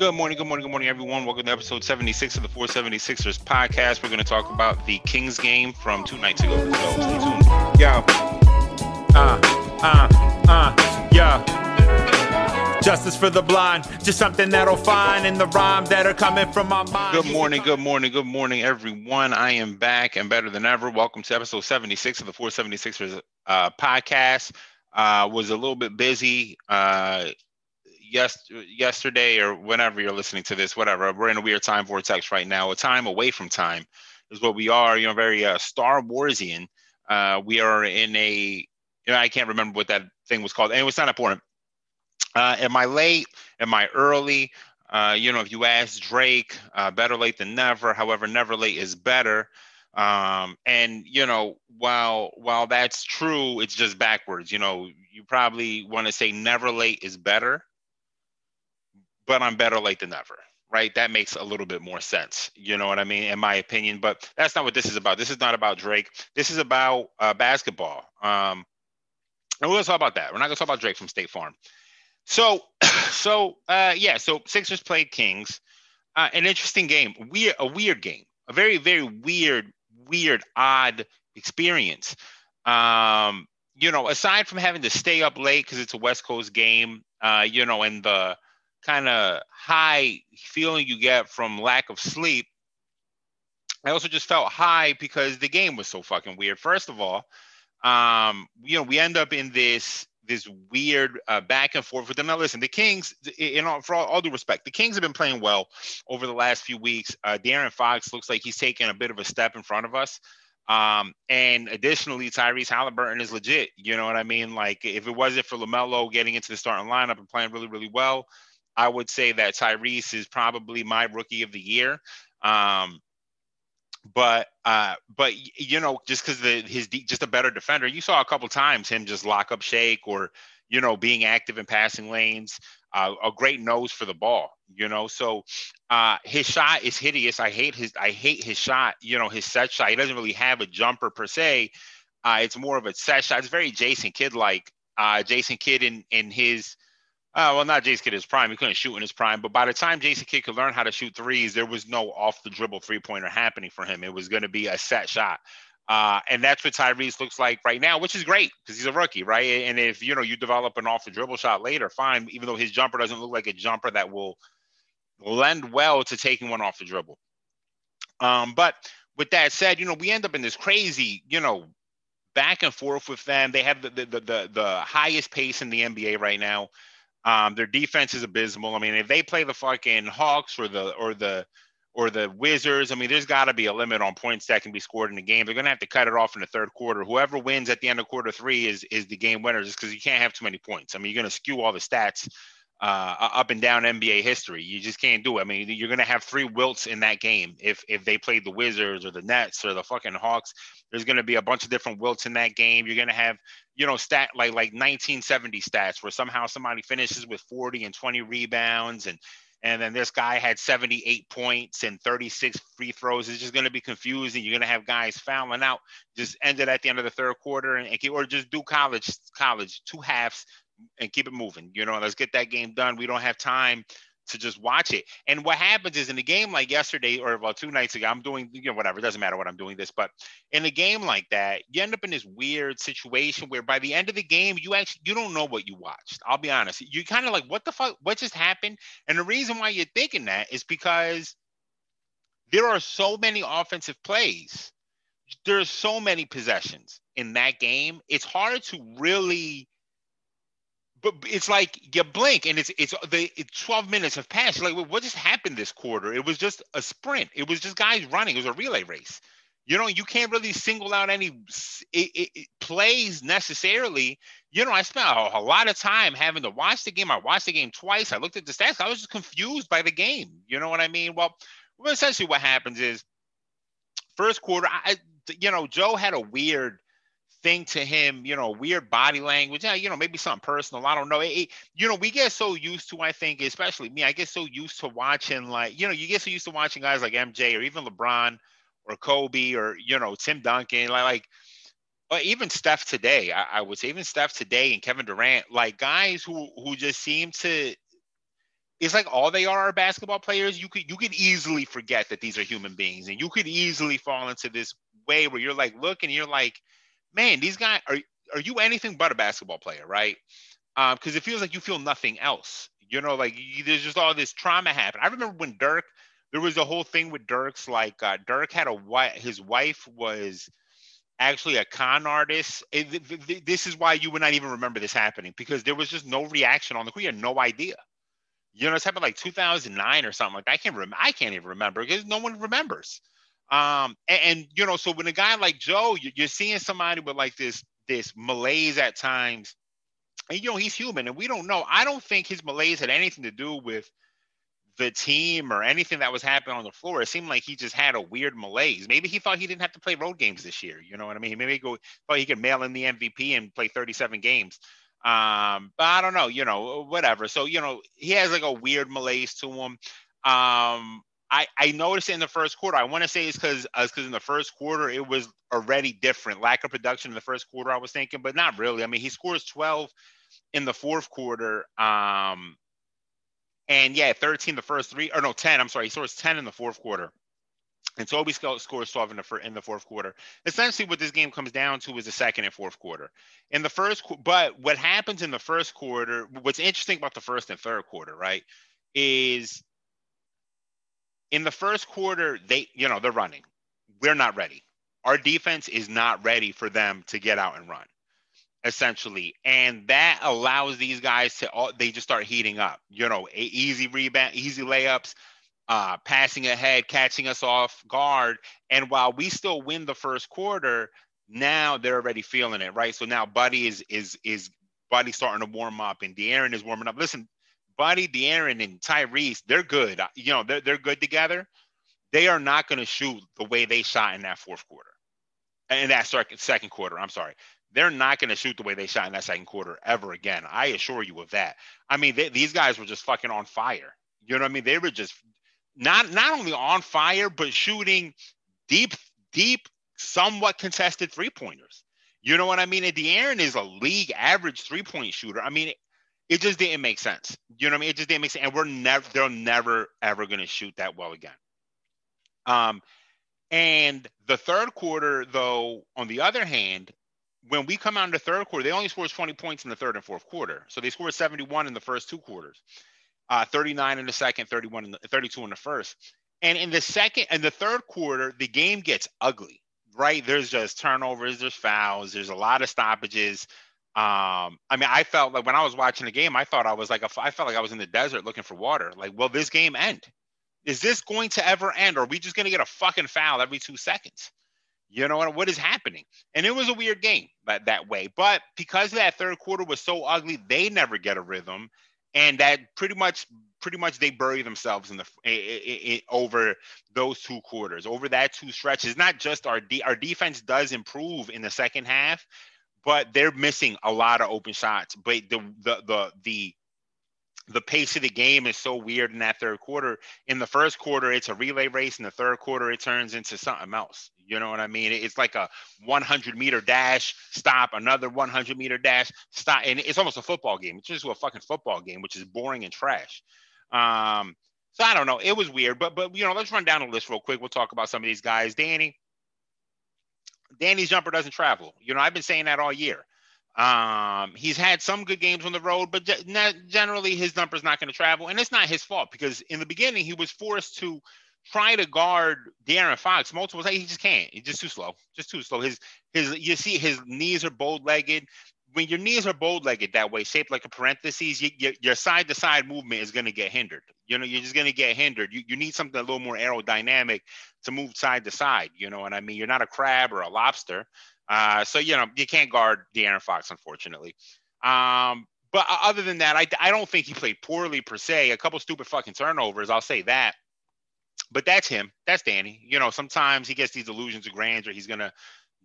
Good morning, good morning, good morning, everyone. Welcome to episode 76 of the 476ers podcast. We're going to talk about the Kings game from two nights ago. So stay tuned. Yo. Uh, uh, uh, yo. Justice for the blind, just something that'll find in the rhyme that are coming from my mind. Good morning, good morning, good morning, everyone. I am back and better than ever. Welcome to episode 76 of the 476ers uh, podcast. Uh, was a little bit busy. Uh, yes, yesterday or whenever you're listening to this, whatever. We're in a weird time vortex right now. A time away from time is what we are. You know, very uh, Star Warsian. Uh, we are in a. You know, I can't remember what that thing was called. And it's not important. Uh, am I late? Am I early? Uh, you know, if you ask Drake, uh, better late than never. However, never late is better. Um, and you know, while while that's true, it's just backwards. You know, you probably want to say never late is better but I'm better late than never. Right. That makes a little bit more sense. You know what I mean? In my opinion. But that's not what this is about. This is not about Drake. This is about uh, basketball. Um, and we're to talk about that. We're not to talk about Drake from State Farm. So, so uh, yeah. So Sixers played Kings. Uh, an interesting game. Weird, a weird game. A very, very weird, weird, odd experience. Um, you know, aside from having to stay up late because it's a West Coast game, uh, you know, and the kind of high feeling you get from lack of sleep. I also just felt high because the game was so fucking weird. First of all, um, you know, we end up in this this weird uh, back and forth with them. Now, listen, the Kings, you know, for all, all, due respect, the Kings have been playing well over the last few weeks. Uh, De'Aaron Fox looks like he's taking a bit of a step in front of us. Um, and additionally, Tyrese Halliburton is legit. You know what I mean? Like, if it wasn't for LaMelo getting into the starting lineup and playing really, really well, I would say that Tyrese is probably my rookie of the year. Um, but uh, but you know, just because the his just a better defender, you saw a couple times him just lock up Shake or you know being active in passing lanes. Uh, a great nose for the ball, you know. So uh, his shot is hideous. I hate his I hate his shot. You know, his set shot. He doesn't really have a jumper per se. Uh, it's more of a set shot. It's very Jason Kidd like. Uh, Jason Kidd in in his uh, well, not Jason Kidd his prime. He couldn't shoot in his prime. But by the time Jason Kidd could learn how to shoot threes, there was no off the dribble three pointer happening for him. It was going to be a set shot. Uh, and that's what Tyrese looks like right now, which is great because he's a rookie, right? And if you know you develop an off the dribble shot later, fine. Even though his jumper doesn't look like a jumper that will lend well to taking one off the dribble. Um, but with that said, you know we end up in this crazy, you know, back and forth with them. They have the the the, the highest pace in the NBA right now. Um, their defense is abysmal. I mean, if they play the fucking Hawks or the or the or the Wizards, I mean, there's got to be a limit on points that can be scored in the game. They're going to have to cut it off in the third quarter. Whoever wins at the end of quarter three is is the game winner, just because you can't have too many points. I mean, you're going to skew all the stats uh, up and down NBA history. You just can't do it. I mean, you're going to have three wilts in that game if if they played the Wizards or the Nets or the fucking Hawks. There's going to be a bunch of different wilts in that game. You're going to have you know stat like like 1970 stats where somehow somebody finishes with 40 and 20 rebounds and and then this guy had 78 points and 36 free throws. It's just going to be confusing. You're going to have guys fouling out. Just end it at the end of the third quarter and, or just do college college two halves and keep it moving. You know, let's get that game done. We don't have time to just watch it. And what happens is in a game like yesterday or about two nights ago, I'm doing, you know, whatever, it doesn't matter what I'm doing this, but in a game like that, you end up in this weird situation where by the end of the game, you actually you don't know what you watched. I'll be honest. You kind of like, what the fuck, what just happened? And the reason why you're thinking that is because there are so many offensive plays. There's so many possessions in that game. It's hard to really but it's like you blink and it's it's the 12 minutes have passed. Like, what just happened this quarter? It was just a sprint. It was just guys running. It was a relay race. You know, you can't really single out any it, it, it plays necessarily. You know, I spent a, a, lot of time having to watch the game. I watched the game twice. I looked at the stats. I was just confused by the game. You know what I mean? Well, well essentially, what happens is first quarter. I, you know, Joe had a weird thing to him, you know, weird body language, yeah, you know, maybe something personal. I don't know. It, it, you know, we get so used to, I think, especially me, I get so used to watching, like, you know, you get so used to watching guys like MJ or even LeBron or Kobe or, you know, Tim Duncan, like, like or even Steph today, I, I would say, even Steph today and Kevin Durant, like guys who who just seem to it's like all they are are basketball players. You could you could easily forget that these are human beings, and you could easily fall into this way where you're like, look, and you're like, man, these guys are are you anything but a basketball player, right? Um, because um, it feels like you feel nothing else. You know, like you, there's just all this trauma happen. I remember when Dirk, there was a whole thing with Dirk's like uh, Dirk had a wife. His wife was actually a con artist. It, this is why you would not even remember this happening because there was just no reaction on the. You had no idea. You know, it's happened like 2009 or something like that. I can't remember. I can't even remember because no one remembers. Um, and, and, you know, so when a guy like Joe, you're seeing somebody with like this this malaise at times, and you know he's human, and we don't know. I don't think his malaise had anything to do with the team or anything that was happening on the floor. It seemed like he just had a weird malaise. Maybe he thought he didn't have to play road games this year. You know what I mean? Maybe he go thought he could mail in the MVP and play 37 games. Um, but I don't know, you know, whatever. So, you know, he has like a weird malaise to him. Um, I, I noticed in the first quarter. I want to say it's because because in the first quarter it was already different. Lack of production in the first quarter, I was thinking, but not really. I mean, he scores 12 in the fourth quarter. Um, and yeah, 13 the first three, or no, 10. I'm sorry, he scores 10 in the fourth quarter. And Toby scores 12 in the, in the fourth quarter. Essentially, what this game comes down to is the second and fourth quarter. In the first, but what happens in the first quarter, what's interesting about the first and third quarter, right, is in the first quarter, they, you know, they're running. We're not ready. Our defense is not ready for them to get out and run, essentially. And that allows these guys to, all, they just start heating up, you know, easy rebound, easy layups, uh, passing ahead, catching us off guard. And while we still win the first quarter, now they're already feeling it, right? So now Buddy is is is Buddy starting to warm up, and De'Aaron is warming up. Listen, Buddy, De'Aaron, and Tyrese, they're good. You know, they're, they're good together. They are not going to shoot the way they shot in that fourth quarter. And that second quarter, I'm sorry. They're not going to shoot the way they shot in that second quarter ever again. I assure you of that. I mean, they, these guys were just fucking on fire. You know what I mean? They were just not not only on fire, but shooting deep, deep, somewhat contested three pointers. You know what I mean? And De'Aaron is a league average three point shooter. I mean, it just didn't make sense. You know what I mean? It just didn't make sense. And we're never, they're never, ever going to shoot that well again. Um, and the third quarter, though, on the other hand, when we come out in the third quarter, they only scored 20 points in the third and fourth quarter. So they scored 71 in the first two quarters, uh, 39 in the second, 31 in the 32 in the first. And in the second and the third quarter, the game gets ugly, right? There's just turnovers, there's fouls, there's a lot of stoppages. Um, I mean, I felt like when I was watching the game, I thought I was like a, I felt like I was in the desert looking for water. Like, will this game end? Is this going to ever end? Or are we just going to get a fucking foul every two seconds? You know what? What is happening? And it was a weird game that, that way. But because that third quarter was so ugly, they never get a rhythm, and that pretty much, pretty much, they bury themselves in the over those two quarters, over that two stretches. Not just our de- our defense does improve in the second half, but they're missing a lot of open shots. But the the the the the pace of the game is so weird in that third quarter. In the first quarter, it's a relay race. In the third quarter, it turns into something else. You know what I mean? It's like a 100 meter dash, stop, another 100 meter dash, stop. And it's almost a football game. It's just a fucking football game, which is boring and trash. Um, so I don't know. It was weird, but but you know, let's run down the list real quick. We'll talk about some of these guys. Danny, Danny's jumper doesn't travel. You know, I've been saying that all year. Um, he's had some good games on the road, but generally his number's not going to travel, and it's not his fault because in the beginning he was forced to try to guard De'Aaron Fox multiple times. He just can't. He's just too slow. Just too slow. His his you see his knees are bold legged. When your knees are bold legged that way, shaped like a parentheses, you, you, your side to side movement is going to get hindered. You know, you're just going to get hindered. You, you need something a little more aerodynamic to move side to side. You know what I mean? You're not a crab or a lobster. Uh, so, you know, you can't guard De'Aaron Fox, unfortunately. Um, but other than that, I, I don't think he played poorly per se. A couple stupid fucking turnovers, I'll say that. But that's him. That's Danny. You know, sometimes he gets these illusions of grandeur. He's gonna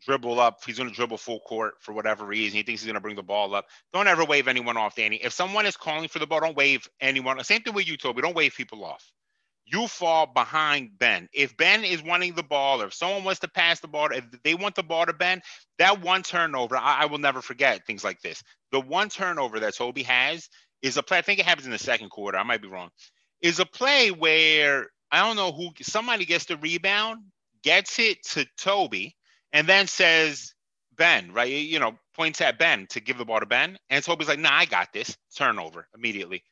dribble up. He's gonna dribble full court for whatever reason. He thinks he's gonna bring the ball up. Don't ever wave anyone off, Danny. If someone is calling for the ball, don't wave anyone. Same thing with you, Toby. Don't wave people off you fall behind Ben. If Ben is wanting the ball, or if someone wants to pass the ball, if they want the ball to Ben, that one turnover, I, I will never forget things like this. The one turnover that Toby has is a play. I think it happens in the second quarter. I might be wrong. is a play where I don't know who somebody gets the rebound, gets it to Toby, and then says Ben, right? You know, points at Ben to give the ball to Ben, and Toby's like, "Nah, I got this." Turnover immediately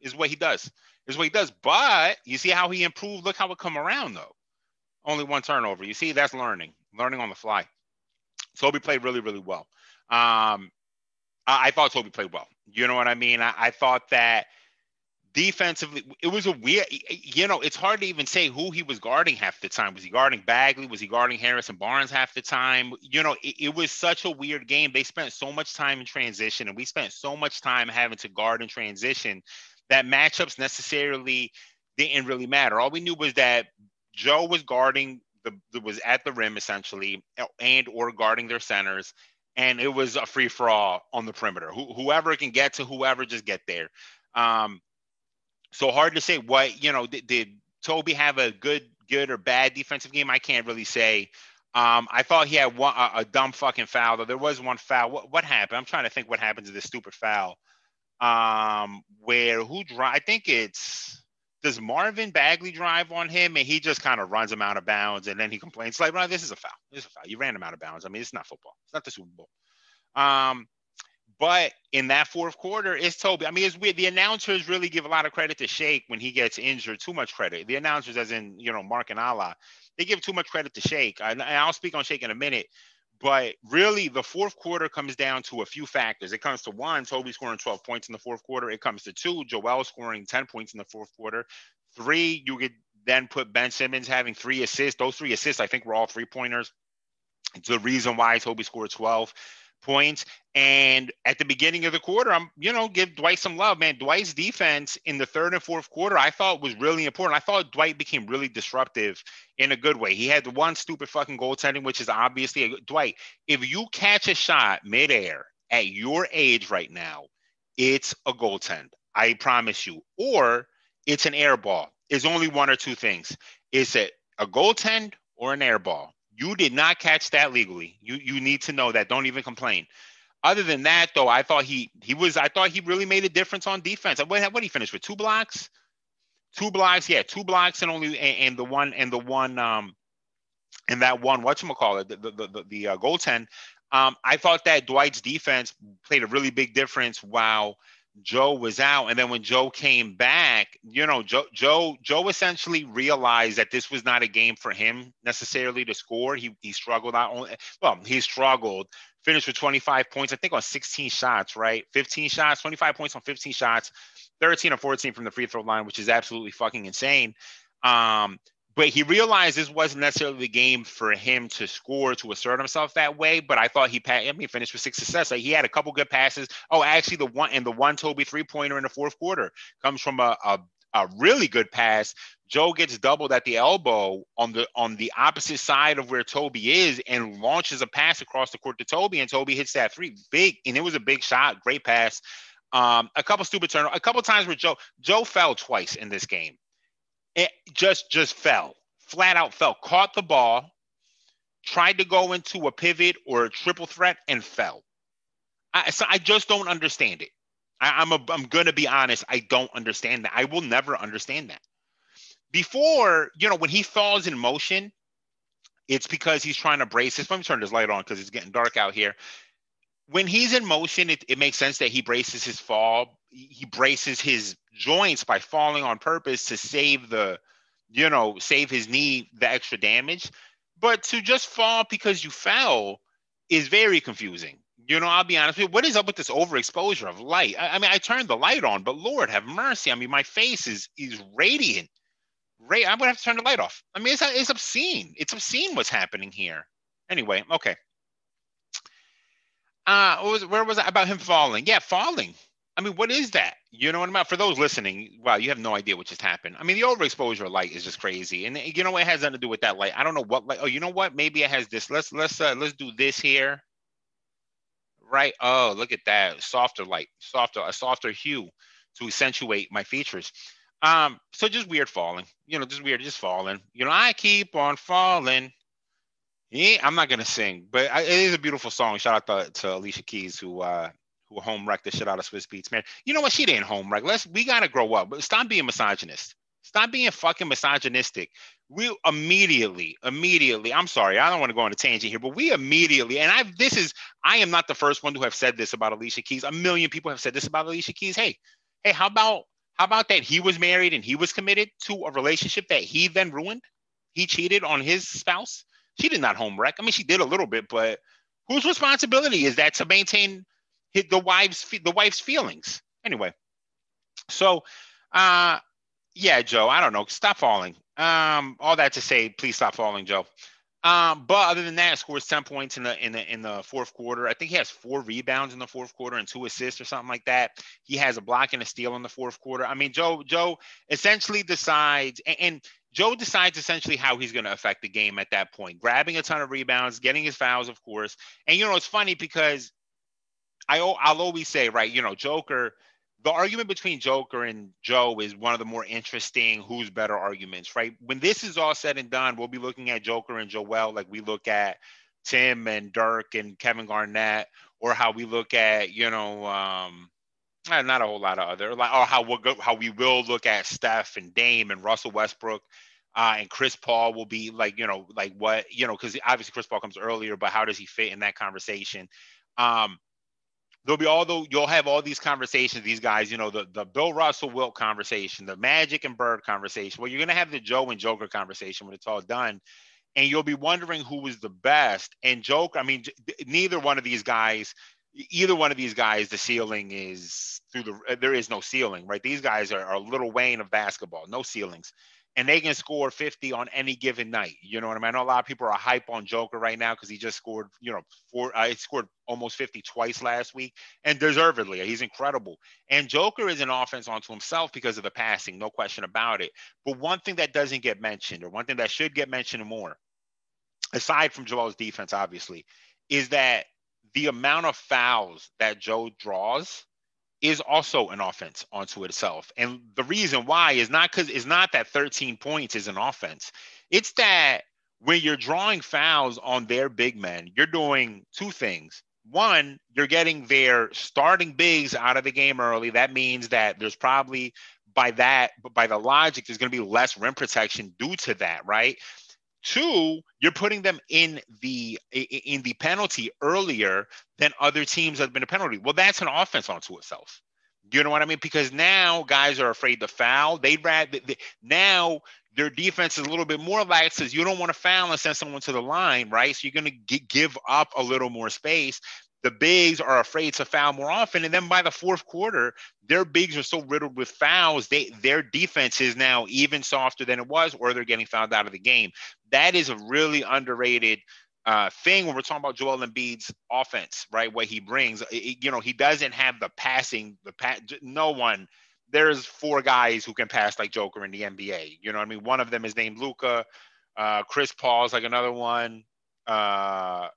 is what he does. Is what he does. But you see how he improved. Look how it come around though. Only one turnover. You see, that's learning, learning on the fly. Toby played really, really well. Um, I, I thought Toby played well. You know what I mean? I, I thought that defensively, it was a weird. You know, it's hard to even say who he was guarding half the time. Was he guarding Bagley? Was he guarding Harrison Barnes half the time? You know, it, it, was such a weird game. They spent so much time in transition, and we spent so much time having to guard in transition that matchups necessarily didn't really matter. All we knew was that Joe was guarding the was at the rim essentially, and or guarding their centers, and it was a free for all on the perimeter. Wh- whoever can get to whoever, just get there. Um, so hard to say what you know. Did, did Toby have a good, good or bad defensive game? I can't really say. Um, I thought he had one a, a, dumb fucking foul. Though there was one foul. What, what happened? I'm trying to think what happened to this stupid foul. Um, where who drive? I think it's does Marvin Bagley drive on him and he just kind of runs him out of bounds and then he complains like, well, this is a foul. This is a foul. You ran him out of bounds. I mean, it's not football. It's not the Super Bowl. Um, but in that fourth quarter, it's Toby. I mean, it's weird. The announcers really give a lot of credit to Shake when he gets injured. Too much credit. The announcers, as in you know Marc and Alaa, they give too much credit to Shake. And I'll speak on Shake in a minute. But really, the fourth quarter comes down to a few factors. It comes to one, Toby scoring 12 points in the fourth quarter. It comes to two, Joel scoring 10 points in the fourth quarter. Three, you could then put Ben Simmons having three assists. Those three assists, I think, were all three pointers. It's the reason why Toby scored 12 points. And at the beginning of the quarter, I'm, you know, give Dwight some love, man. Dwight's defense in the third and fourth quarter, I thought was really important. I thought Dwight became really disruptive in a good way. He had one stupid fucking goaltending, which is obviously a, Dwight. If you catch a shot midair at your age right now, it's a goaltend. I promise you. Or it's an air ball. It's only one or two things. It's a, a goaltend or an air ball. You did not catch that legally. You you need to know that. Don't even complain. Other than that, though, I thought he he was. I thought he really made a difference on defense. What what he finish with two blocks, two blocks. Yeah, two blocks and only and, and the one and the one um and that one what you call it the the the, the uh, goaltend. Um, I thought that Dwight's defense played a really big difference. While Joe was out, and then when Joe came back, you know, Joe Joe Joe essentially realized that this was not a game for him necessarily to score. He he struggled out only well, he struggled, finished with 25 points, I think on 16 shots, right? 15 shots, 25 points on 15 shots, 13 or 14 from the free throw line, which is absolutely fucking insane. Um, but he realized this wasn't necessarily the game for him to score to assert himself that way. But I thought he, I mean, finished with six success. Like he had a couple good passes. Oh, actually, the one and the one Toby three pointer in the fourth quarter comes from a, a a really good pass. Joe gets doubled at the elbow on the on the opposite side of where Toby is and launches a pass across the court to Toby, and Toby hits that three big, and it was a big shot, great pass. Um, a couple stupid turn, a couple times where Joe Joe fell twice in this game it just just fell, flat out fell, caught the ball, tried to go into a pivot or a triple threat and fell. I, so I just don't understand it. I, I'm a, I'm gonna be honest. I don't understand that. I will never understand that. Before, you know, when he falls in motion, it's because he's trying to brace his. Let me turn this light on because it's getting dark out here. When he's in motion, it, it makes sense that he braces his fall. He braces his joints by falling on purpose to save the, you know, save his knee the extra damage. But to just fall because you fell is very confusing. You know, I'll be honest with you. What is up with this overexposure of light? I, I mean, I turned the light on, but Lord have mercy. I mean, my face is is radiant. Ray, I'm gonna have to turn the light off. I mean, it's it's obscene. It's obscene what's happening here. Anyway, okay. Uh, was, where was I about him falling? Yeah, falling. I mean, what is that? You know what I mean? For those listening, wow, you have no idea what just happened. I mean, the overexposure light is just crazy, and you know what it has nothing to do with that light. I don't know what light. Oh, you know what? Maybe it has this. Let's let's uh, let's do this here. Right. Oh, look at that. Softer light, softer, a softer hue to accentuate my features. Um, so just weird falling. You know, just weird, just falling. You know, I keep on falling. Yeah, I'm not gonna sing, but I, it is a beautiful song. Shout out to, to Alicia Keys who uh who home wrecked the shit out of Swizz Beatz man. You know what? She didn't home wreck. Let's we gotta grow up. Stop being misogynist. Stop being fucking misogynistic. We immediately, immediately, I'm sorry, I don't want to go on a tangent here, but we immediately, and I've this is I am not the first one to have said this about Alicia Keys. A million people have said this about Alicia Keys. Hey, hey, how about how about that he was married and he was committed to a relationship that he then ruined? He cheated on his spouse. She did not home wreck. I mean, she did a little bit, but whose responsibility is that to maintain the wife's the wife's feelings? Anyway, so uh yeah, Joe, I don't know. Stop falling. Um, all that to say, please stop falling, Joe. Um, but other than that, scores 10 points in the in the in the fourth quarter. I think he has four rebounds in the fourth quarter and two assists or something like that. He has a block and a steal in the fourth quarter. I mean, Joe, Joe essentially decides and, and Joe decides essentially how he's going to affect the game at that point, grabbing a ton of rebounds, getting his fouls, of course. And you know, it's funny because I I'll always say, right, you know, Joker the argument between Joker and Joe is one of the more interesting who's better arguments, right? When this is all said and done, we'll be looking at Joker and Joel like we look at Tim and Dirk and Kevin Garnett, or how we look at, you know, um, eh, not a whole lot of other, like, or how we'll go, how we will look at Steph and Dame and Russell Westbrook. Uh, and Chris Paul will be like, you know, like what, you know, because obviously Chris Paul comes earlier, but how does he fit in that conversation? Um, there'll be all the you'll have all these conversations these guys you know the the bill russell wilt conversation the magic and bird conversation well you're going to have the joe and joker conversation when it's all done and you'll be wondering who was the best and joke i mean neither one of these guys either one of these guys the ceiling is through the uh, there is no ceiling right? These guys are, are lil wayne of basketball no ceilings and they can score 50 on any given night. You know what I mean? I know a lot of people are hype on Joker right now because he just scored, you know, four, uh, he scored almost 50 twice last week and deservedly. He's incredible. And Joker is an offense onto himself because of the passing, no question about it. But one thing that doesn't get mentioned, or one thing that should get mentioned more, aside from Joel's defense, obviously, is that the amount of fouls that Joe draws is also an offense onto itself. And the reason why is not because it's not that 13 points is an offense. It's that when you're drawing fouls on their big men, you're doing two things. One, you're getting their starting bigs out of the game early. That means that there's probably by that, by the logic, there's going to be less rim protection due to that, right? Two, you're putting them in the in the penalty earlier than other teams have been a penalty. Well, that's an offense onto itself. You know what I mean? Because now guys are afraid to foul. They'd rather they, now their defense is a little bit more lax because you don't want to foul and send someone to the line, right? So you're going to give up a little more space the bigs are afraid to foul more often. And then by the fourth quarter, their bigs are so riddled with fouls, they their defense is now even softer than it was, or they're getting fouled out of the game. That is a really underrated uh, thing when we're talking about Joel Embiid's offense, right? What he brings, it, you know, he doesn't have the passing, the pass. No one. There's four guys who can pass like Joker in the NBA. You know what I mean? One of them is named Luka. Uh, Chris Paul's like another one. Uh,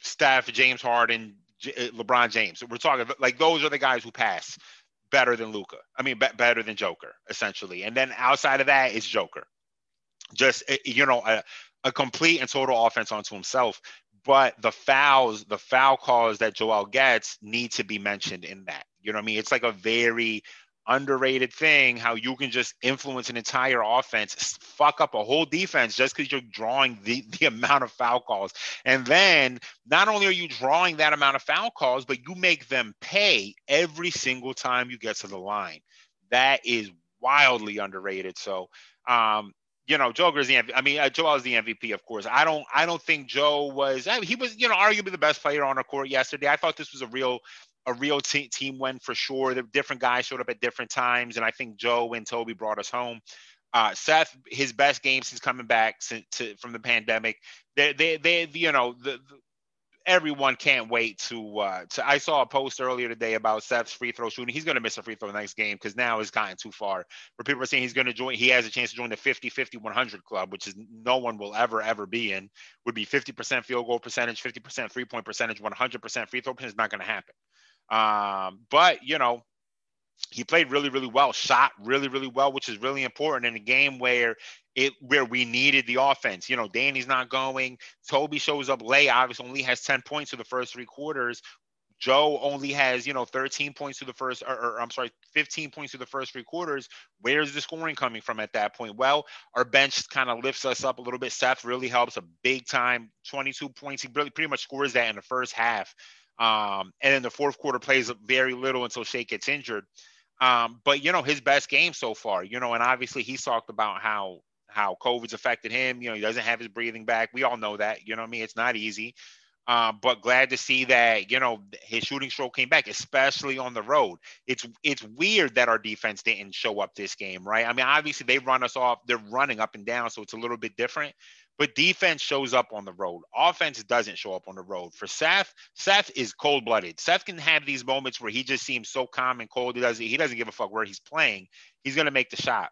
Steph, James Harden, J- uh, LeBron James. We're talking like those are the guys who pass better than Luka. I mean, be- better than Joker, essentially. And then outside of that, it's Joker. Just uh, you know, a, a complete and total offense onto himself. But the fouls, the foul calls that Joel gets need to be mentioned in that. You know what I mean? It's like a very underrated thing how you can just influence an entire offense, fuck up a whole defense just because you're drawing the, the amount of foul calls. And then not only are you drawing that amount of foul calls, but you make them pay every single time you get to the line. That is wildly underrated. So, um, you know, Joker's the MVP. I mean, uh, Joel is the MVP, of course. I don't, I don't think Joe was. he was, you know, arguably the best player on the court yesterday. I thought this was a real a real te- team win for sure. The different guys showed up at different times, and I think Joe and Toby brought us home. Uh, Seth, his best game since coming back since, to, from the pandemic. They, they, they, you know, the, the everyone can't wait to uh to I saw a post earlier today about Seth's free throw shooting. He's gonna miss a free throw next game because now it's gotten too far. Where people are saying he's gonna join, he has a chance to join the 50, 50, 100 club, which is no one will ever, ever be in. Would be 50% field goal percentage, 50% three point percentage, 100% free throw percentage. Is not gonna happen. Um, but you know, he played really, really well, shot really, really well, which is really important in a game where it where we needed the offense. You know, Danny's not going. Toby shows up late. Obviously, only has 10 points for the first three quarters. Joe only has, you know, 13 points to the first, or, or, I'm sorry, 15 points to the first three quarters. Where's the scoring coming from at that point? Well, our bench kind of lifts us up a little bit. Seth really helps a big time, 22 points. He really pretty much scores that in the first half. Um, and then the fourth quarter plays very little until Shake gets injured. Um, but you know, his best game so far, you know, and obviously he's talked about how how COVID's affected him. You know, he doesn't have his breathing back. We all know that. You know I mean? It's not easy. Um, but glad to see that you know his shooting stroke came back, especially on the road. It's it's weird that our defense didn't show up this game, right? I mean, obviously they run us off; they're running up and down, so it's a little bit different. But defense shows up on the road. Offense doesn't show up on the road. For Seth, Seth is cold blooded. Seth can have these moments where he just seems so calm and cold. He doesn't he doesn't give a fuck where he's playing. He's gonna make the shot,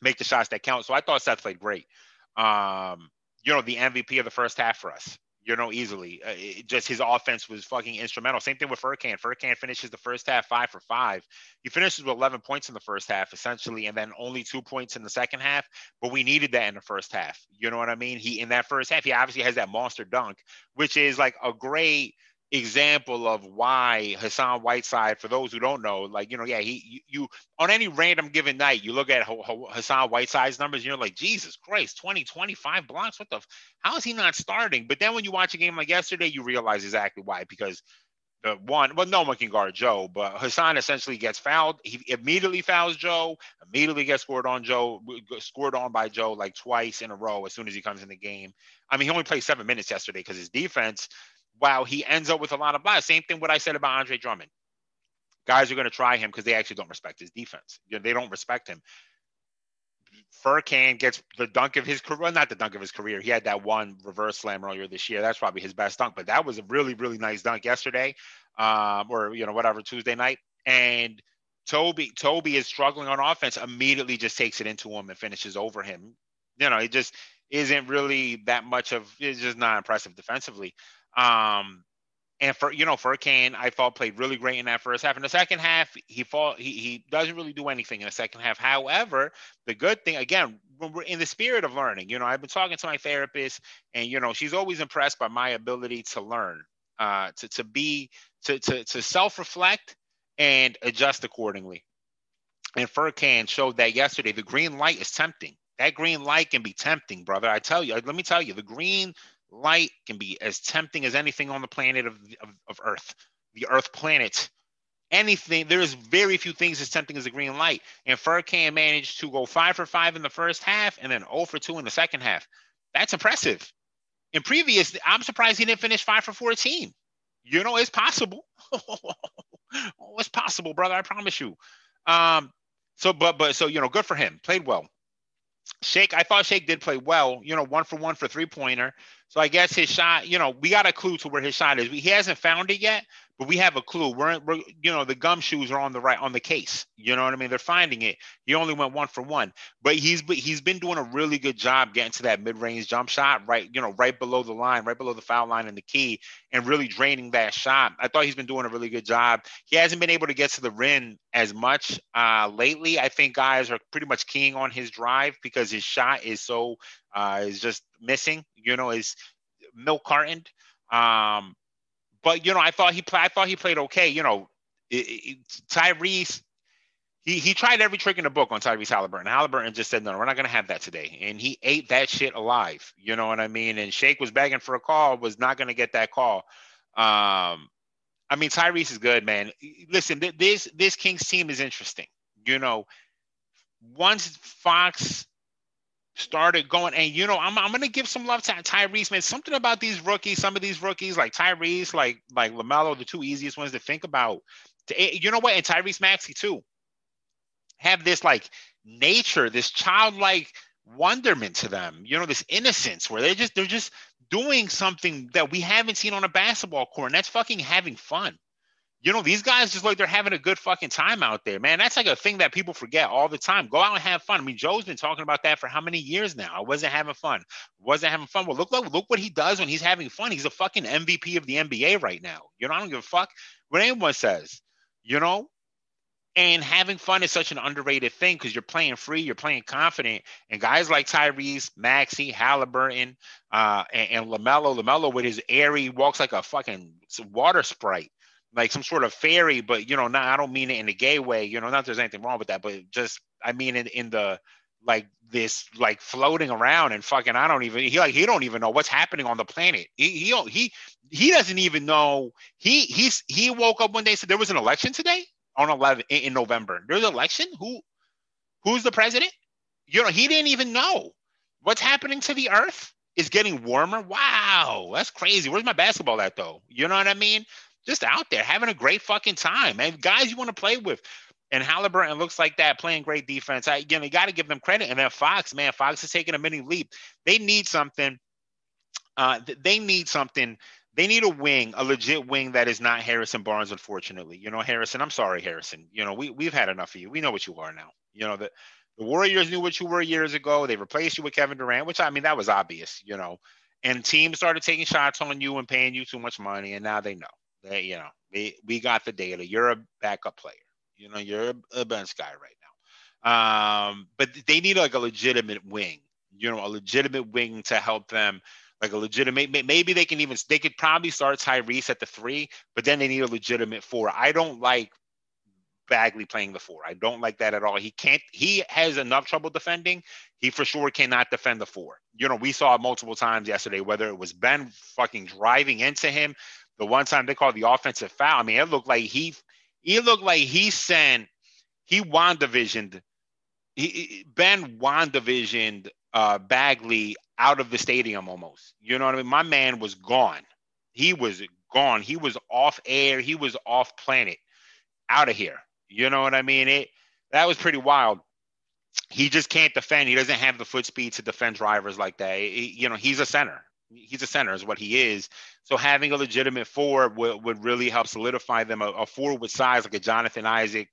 make the shots that count. So I thought Seth played great. Um, you know, the MVP of the first half for us you know, easily. Uh, it, just his offense was fucking instrumental. Same thing with Furkan. Furkan finishes the first half five for five. He finishes with 11 points in the first half, essentially, and then only two points in the second half. But we needed that in the first half. You know what I mean? He in that first half, he obviously has that monster dunk, which is like a great example of why Hassan Whiteside, for those who don't know, like, you know, yeah, he, you, you on any random given night, you look at Hassan Whiteside's numbers, you're like, Jesus Christ, 20, 25 blocks. What the, f- how is he not starting? But then when you watch a game like yesterday, you realize exactly why, because the one, well, no one can guard Joe, but Hassan essentially gets fouled. He immediately fouls Joe, immediately gets scored on Joe, scored on by Joe like twice in a row as soon as he comes in the game. I mean, he only played seven minutes yesterday because his defense wow, he ends up with a lot of blocks. Same thing what I said about Andre Drummond. Guys are going to try him because they actually don't respect his defense. You know, they don't respect him. Furkan gets the dunk of his career, well, not the dunk of his career. He had that one reverse slam earlier this year. That's probably his best dunk, but that was a really, really nice dunk yesterday, um, or you know, whatever Tuesday night. And Toby, Toby is struggling on offense. Immediately, just takes it into him and finishes over him. You know, it just isn't really that much of. It's just not impressive defensively. Um, and for you know, for Furkan, I thought played really great in that first half. In the second half, he fall he he doesn't really do anything in the second half. However, the good thing again, when we're in the spirit of learning, you know, I've been talking to my therapist, and you know, she's always impressed by my ability to learn, uh, to to be to to to self reflect and adjust accordingly. And Furkan showed that yesterday. The green light is tempting. That green light can be tempting, brother. I tell you. Let me tell you, the green light can be as tempting as anything on the planet of, of, of Earth, the Earth planet. Anything, there's very few things as tempting as a green light. And Furkan managed to go five for five in the first half and then 0 for two in the second half. That's impressive. In previous, I'm surprised he didn't finish five for 14. You know, it's possible. oh, it's possible, brother. I promise you. Um, so, but, but, so, you know, good for him. Played well. Shake, I thought Shake did play well, you know, one for one for three pointer. So I guess his shot, you know, we got a clue to where his shot is. He hasn't found it yet, but we have a clue. We're, we're, you know, the gumshoes are on the right on the case. You know what I mean? They're finding it. He only went one for one, but he's he's been doing a really good job getting to that mid range jump shot, right? You know, right below the line, right below the foul line and the key, and really draining that shot. I thought he's been doing a really good job. He hasn't been able to get to the rim as much uh, lately. I think guys are pretty much keying on his drive because his shot is so uh, is just missing. You know, is milk cartoned. Um, but you know, I thought he I thought he played okay. You know, it, it, Tyrese. He, he tried every trick in the book on Tyrese Halliburton. Halliburton just said, no, we're not going to have that today. And he ate that shit alive. You know what I mean? And Shake was begging for a call, was not going to get that call. Um, I mean, Tyrese is good, man. Listen, this this Kings team is interesting. You know, once Fox started going. And you know, I'm I'm gonna give some love to Tyrese, man. Something about these rookies, some of these rookies like Tyrese, like like Lamelo, the two easiest ones to think about. Eh, you know what? And Tyrese Maxey too have this like nature, this childlike wonderment to them. You know, this innocence where they just they're just doing something that we haven't seen on a basketball court, and that's fucking having fun you know, these guys just like they're having a good fucking time out there, man. That's like a thing that people forget all the time. Go out and have fun. I mean, Joe's been talking about that for how many years now? I wasn't having fun. Wasn't having fun. Well, look, look, look what he does when he's having fun. He's a fucking MVP of the NBA right now. You know, I don't give a fuck what anyone says. You know, and having fun is such an underrated thing because you're playing free, you're playing confident. And guys like Tyrese, Maxey, Halliburton, uh, and, and LaMelo, LaMelo with his airy walks like a fucking water sprite like some sort of fairy, but you know, not I don't mean it in a gay way, you know, not there's anything wrong with that, but just I mean in in the like this like floating around and fucking I don't even he like he don't even know what's happening on the planet. He he he he doesn't even know he he's he woke up one day said there was an election today on 11 in November. There's an election. Who who's the president? You know he didn't even know what's happening to the Earth is getting warmer. Wow, that's crazy. Where's my basketball at though? You know what I mean? Just out there having a great fucking time, and guys you want to play with. And Halliburton looks like that, playing great defense. I, again, you got to give them credit. And then Fox, man, Fox is taking a mini leap. They need something. Uh, they need something. They need a wing, a legit wing that is not Harrison Barnes. Unfortunately, you know, Harrison. I'm sorry, Harrison. You know, we we've had enough of you. We know what you are now. You know that the Warriors knew what you were years ago. They replaced you with Kevin Durant, which I mean that was obvious. You know, and teams started taking shots on you and paying you too much money, and now they know. They, you know, we we got the data. You're a backup player. You know, you're a bench guy right now. Um, but they need like a legitimate wing, you know, a legitimate wing to help them, like a legitimate. Maybe they can even they could probably start Tyrese at the three, but then they need a legitimate four. I don't like Bagley playing the four. I don't like that at all. He can't. He has enough trouble defending. He for sure cannot defend the four. You know, we saw it multiple times yesterday. Whether it was Ben fucking driving into him, the one time they called the offensive foul. I mean, it looked like he he looked like he sent he WandaVisioned he, Ben WandaVisioned uh, Bagley out of the stadium almost. You know what I mean? My man was gone. He was gone. He was off air. He was off planet. Out of here. You know what I mean? It that was pretty wild. He just can't defend. He doesn't have the foot speed to defend drivers like that. He, you know, he's a center he's a center is what he is. So having a legitimate four would, would really help solidify them. A, a four with size like a Jonathan Isaac,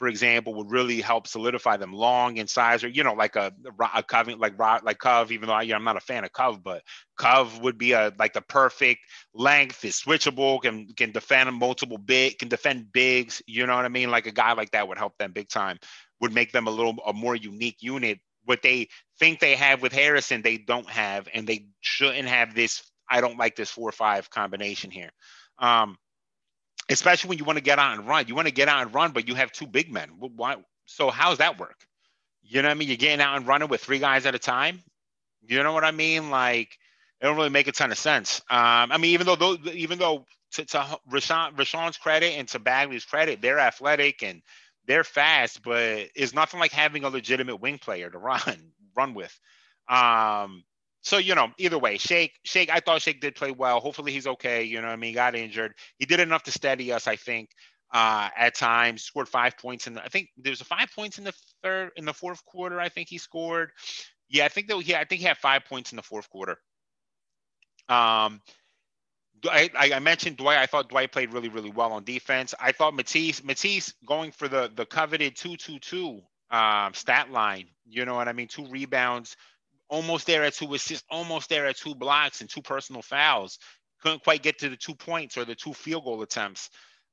for example, would really help solidify them long in size, or you know, like a a Cov, like like Cov. Even though I, am not a fan of Cov, but Cov would be a like the perfect length. Is switchable, can can defend multiple big, can defend bigs. You know what I mean? Like a guy like that would help them big time. Would make them a little a more unique unit what they think they have with Harrison, they don't have, and they shouldn't have this. I don't like this four or five combination here. Um, especially when you want to get out and run. You want to get out and run, but you have two big men. Why? So how does that work? You know what I mean? You're getting out and running with three guys at a time. You know what I mean? Like it don't really make a ton of sense. Um, I mean, even though even though to, to Richaun, Richaun's credit and to Bagley's credit, they're athletic and they're fast, but it's nothing like having a legitimate wing player to run run with. Um, so you know, either way, Shake, Shake, I thought Shake did play well. Hopefully he's okay. You know I mean? Got injured. He did enough to steady us, I think. Uh, at times scored five points in the, I think there was five points in the third in the fourth quarter. I think he scored. Yeah, I think that he I think he had five points in the fourth quarter. Um, I, I mentioned Dwight. I thought Dwight played really, really well on defense. I thought Matisse, Matisse going for the the coveted two two two stat line. You know what I mean? Two rebounds, almost there at two assists, almost there at two blocks and two personal fouls. Couldn't quite get to the two points or the two field goal attempts.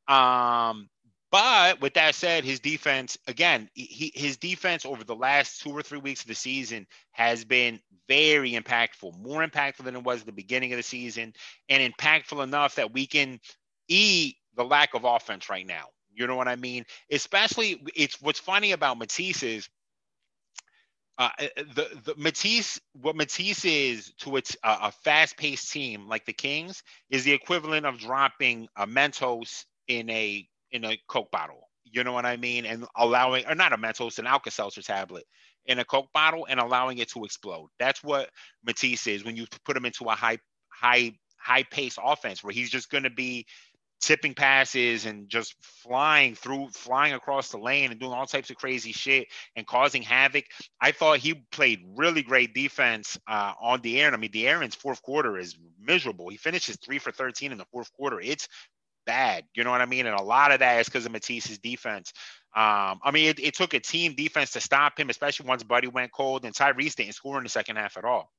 Um, but with that said, his defense, again, he, his defense over the last two or three weeks of the season has been very impactful, more impactful than it was at the beginning of the season, and impactful enough that we can eat the lack of offense right now. You know what I mean? Especially, it's what's funny about Matisse is uh, uh the the Matisse what Matisse is to its uh, a fast-paced team like the Kings is the equivalent of dropping a Mentos in a in a Coke bottle. You know what I mean? And allowing, or not a Mentos, an Alka-Seltzer tablet in a Coke bottle and allowing it to explode. That's what Matisse is when you put him into a high, high, high pace offense where he's just going to be tipping passes and just flying through, flying across the lane and doing all types of crazy shit and causing havoc. I thought he played really great defense uh, on De'Aaron. I mean, De'Aaron's fourth quarter is miserable. He finishes three for 13 in the fourth quarter. It's bad. You know what I mean? And a lot of that is because of Matisse's defense. Um, I mean, it, it, took a team defense to stop him, especially once Buddy went cold and Tyrese didn't score in the second half at all.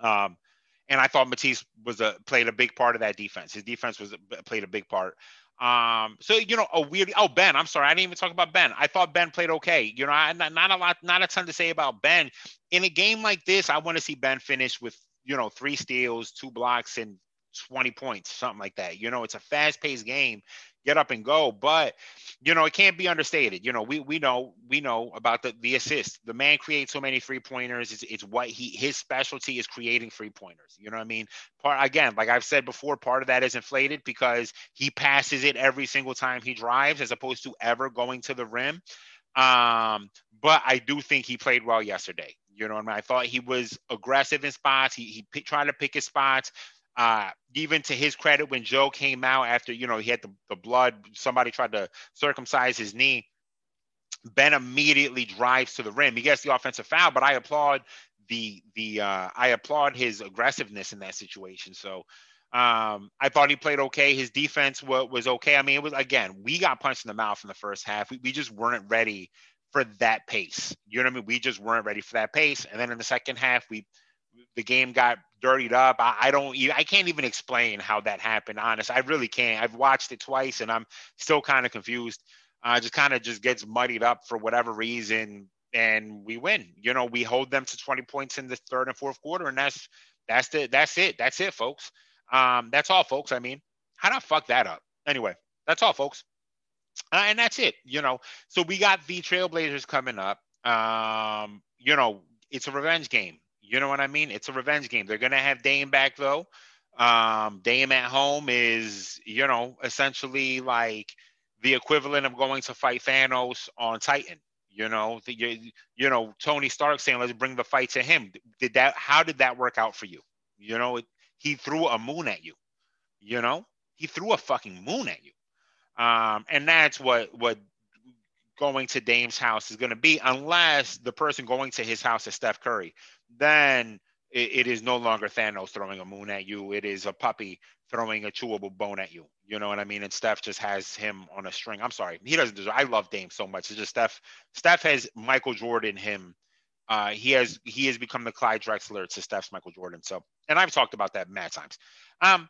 Um, and I thought Matisse was a played a big part of that defense. His defense was played a big part. Um, so you know, a weird. Oh, Ben, I'm sorry, I didn't even talk about Ben. I thought Ben played okay. You know, I, not, not a lot, not a ton to say about Ben. In a game like this, I want to see Ben finish with you know three steals, two blocks, and 20 points, something like that. You know, it's a fast paced game get up and go. But you know, it can't be understated. You know, we we know we know about the the assist. The man creates so many three pointers. It's, it's what he his specialty is creating three pointers. You know what I mean? Part again, like I've said before, part of that is inflated because he passes it every single time he drives, as opposed to ever going to the rim. Um, but I do think he played well yesterday. You know what I mean? I thought he was aggressive in spots. He he p- tried to pick his spots. Uh, even to his credit, when Joe came out after, you know, he had the, the blood, somebody tried to circumcise his knee. Ben immediately drives to the rim. He gets the offensive foul, but I applaud the the uh, I applaud his aggressiveness in that situation. So um, I thought he played okay. His defense was, was okay. I mean, it was again, we got punched in the mouth in the first half. We, we just weren't ready for that pace. You know what I mean? We just weren't ready for that pace. And then in the second half, we the game got dirtied up. I, I don't I can't even explain how that happened. Honest, I really can't. I've watched it twice and I'm still kind of confused. Uh, just kind of just gets muddied up for whatever reason, and we win. You know, we hold them to 20 points in the third and fourth quarter, and that's that's the that's it. That's it, folks. Um, that's all, folks. I mean, how do I fuck that up? Anyway, that's all, folks. Uh, and that's it. You know, so we got the Trailblazers coming up. Um, you know, it's a revenge game. You know what I mean? It's a revenge game. They're gonna have Dame back though. Um, Dame at home is, you know, essentially like the equivalent of going to fight Thanos on Titan. You know, the, you, you know Tony Stark saying, "Let's bring the fight to him." Did that? How did that work out for you? You know, it, he threw a moon at you. You know, he threw a fucking moon at you. Um, and that's what what going to Dame's house is going to be, unless the person going to his house is Steph Curry. Then it, it is no longer Thanos throwing a moon at you. It is a puppy throwing a chewable bone at you. You know what I mean? And Steph just has him on a string. I'm sorry, he doesn't deserve. I love Dame so much. It's just Steph. Steph has Michael Jordan him. Uh, he has he has become the Clyde Drexler to Steph's Michael Jordan. So, and I've talked about that mad times. Um,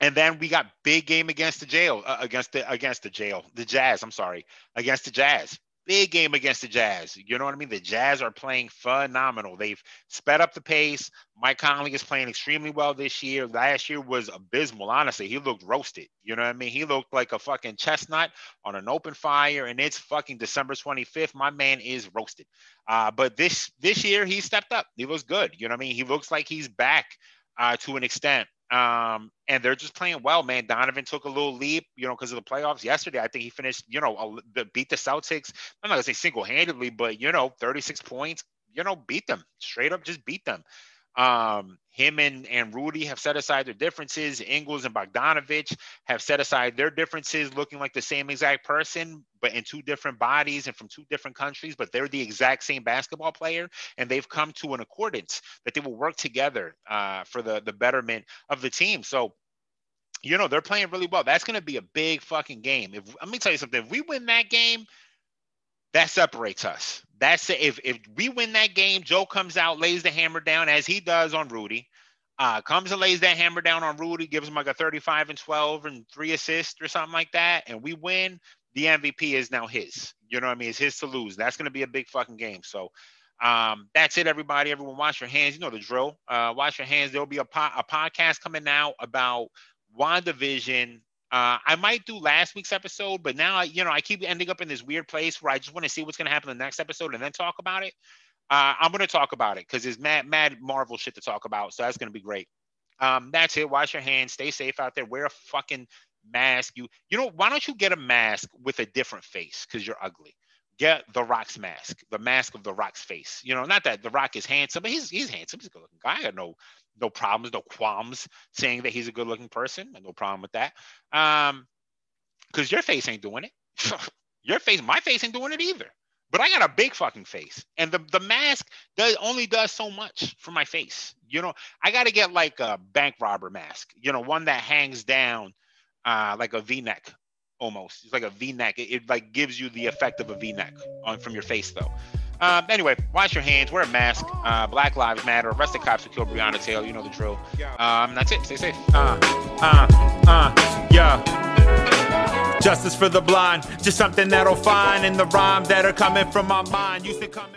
and then we got big game against the jail, uh, against the against the jail, the Jazz. I'm sorry, against the Jazz. Big game against the Jazz. You know what I mean? The Jazz are playing phenomenal. They've sped up the pace. Mike Conley is playing extremely well this year. Last year was abysmal. Honestly, he looked roasted. You know what I mean? He looked like a fucking chestnut on an open fire, and it's fucking December 25th. My man is roasted. Uh, but this this year he stepped up. He looks good. You know what I mean? He looks like he's back uh, to an extent. Um, and they're just playing well, man. Donovan took a little leap, you know, because of the playoffs yesterday. I think he finished, you know, a, beat the Celtics. I'm not gonna say single handedly, but you know, 36 points, you know, beat them straight up, just beat them. Um, him and, and Rudy have set aside their differences. Ingles and Bogdanovich have set aside their differences, looking like the same exact person, but in two different bodies and from two different countries, but they're the exact same basketball player. And they've come to an accordance that they will work together uh, for the, the betterment of the team. So, you know, they're playing really well. That's going to be a big fucking game. If let me tell you something, if we win that game, that separates us. That's if if we win that game, Joe comes out, lays the hammer down as he does on Rudy. Uh, comes and lays that hammer down on Rudy, gives him like a 35 and 12 and three assists or something like that, and we win. The MVP is now his. You know what I mean? It's his to lose. That's going to be a big fucking game. So um, that's it, everybody. Everyone, wash your hands. You know the drill. Uh, wash your hands. There'll be a, po- a podcast coming out about WandaVision uh, I might do last week's episode, but now you know I keep ending up in this weird place where I just want to see what's going to happen in the next episode and then talk about it. Uh, I'm going to talk about it because there's mad, mad Marvel shit to talk about, so that's going to be great. Um, that's it. Wash your hands. Stay safe out there. Wear a fucking mask. You, you know, why don't you get a mask with a different face because you're ugly? Get the Rock's mask, the mask of the Rock's face. You know, not that the Rock is handsome, but he's he's handsome. He's a good looking guy. I got no no problems, no qualms saying that he's a good looking person. No problem with that. Um, because your face ain't doing it. your face, my face ain't doing it either. But I got a big fucking face, and the the mask does only does so much for my face. You know, I got to get like a bank robber mask. You know, one that hangs down, uh, like a V-neck almost. It's like a V-neck. It, it like gives you the effect of a V-neck on from your face though. Um, anyway, wash your hands, wear a mask. Uh, Black Lives Matter. Arrest the cops who killed Breonna Taylor. You know the drill. Um, that's it. Stay safe. Uh, uh, uh, yeah. Justice for the blind, just something that'll find in the rhymes that are coming from my mind. Used to come.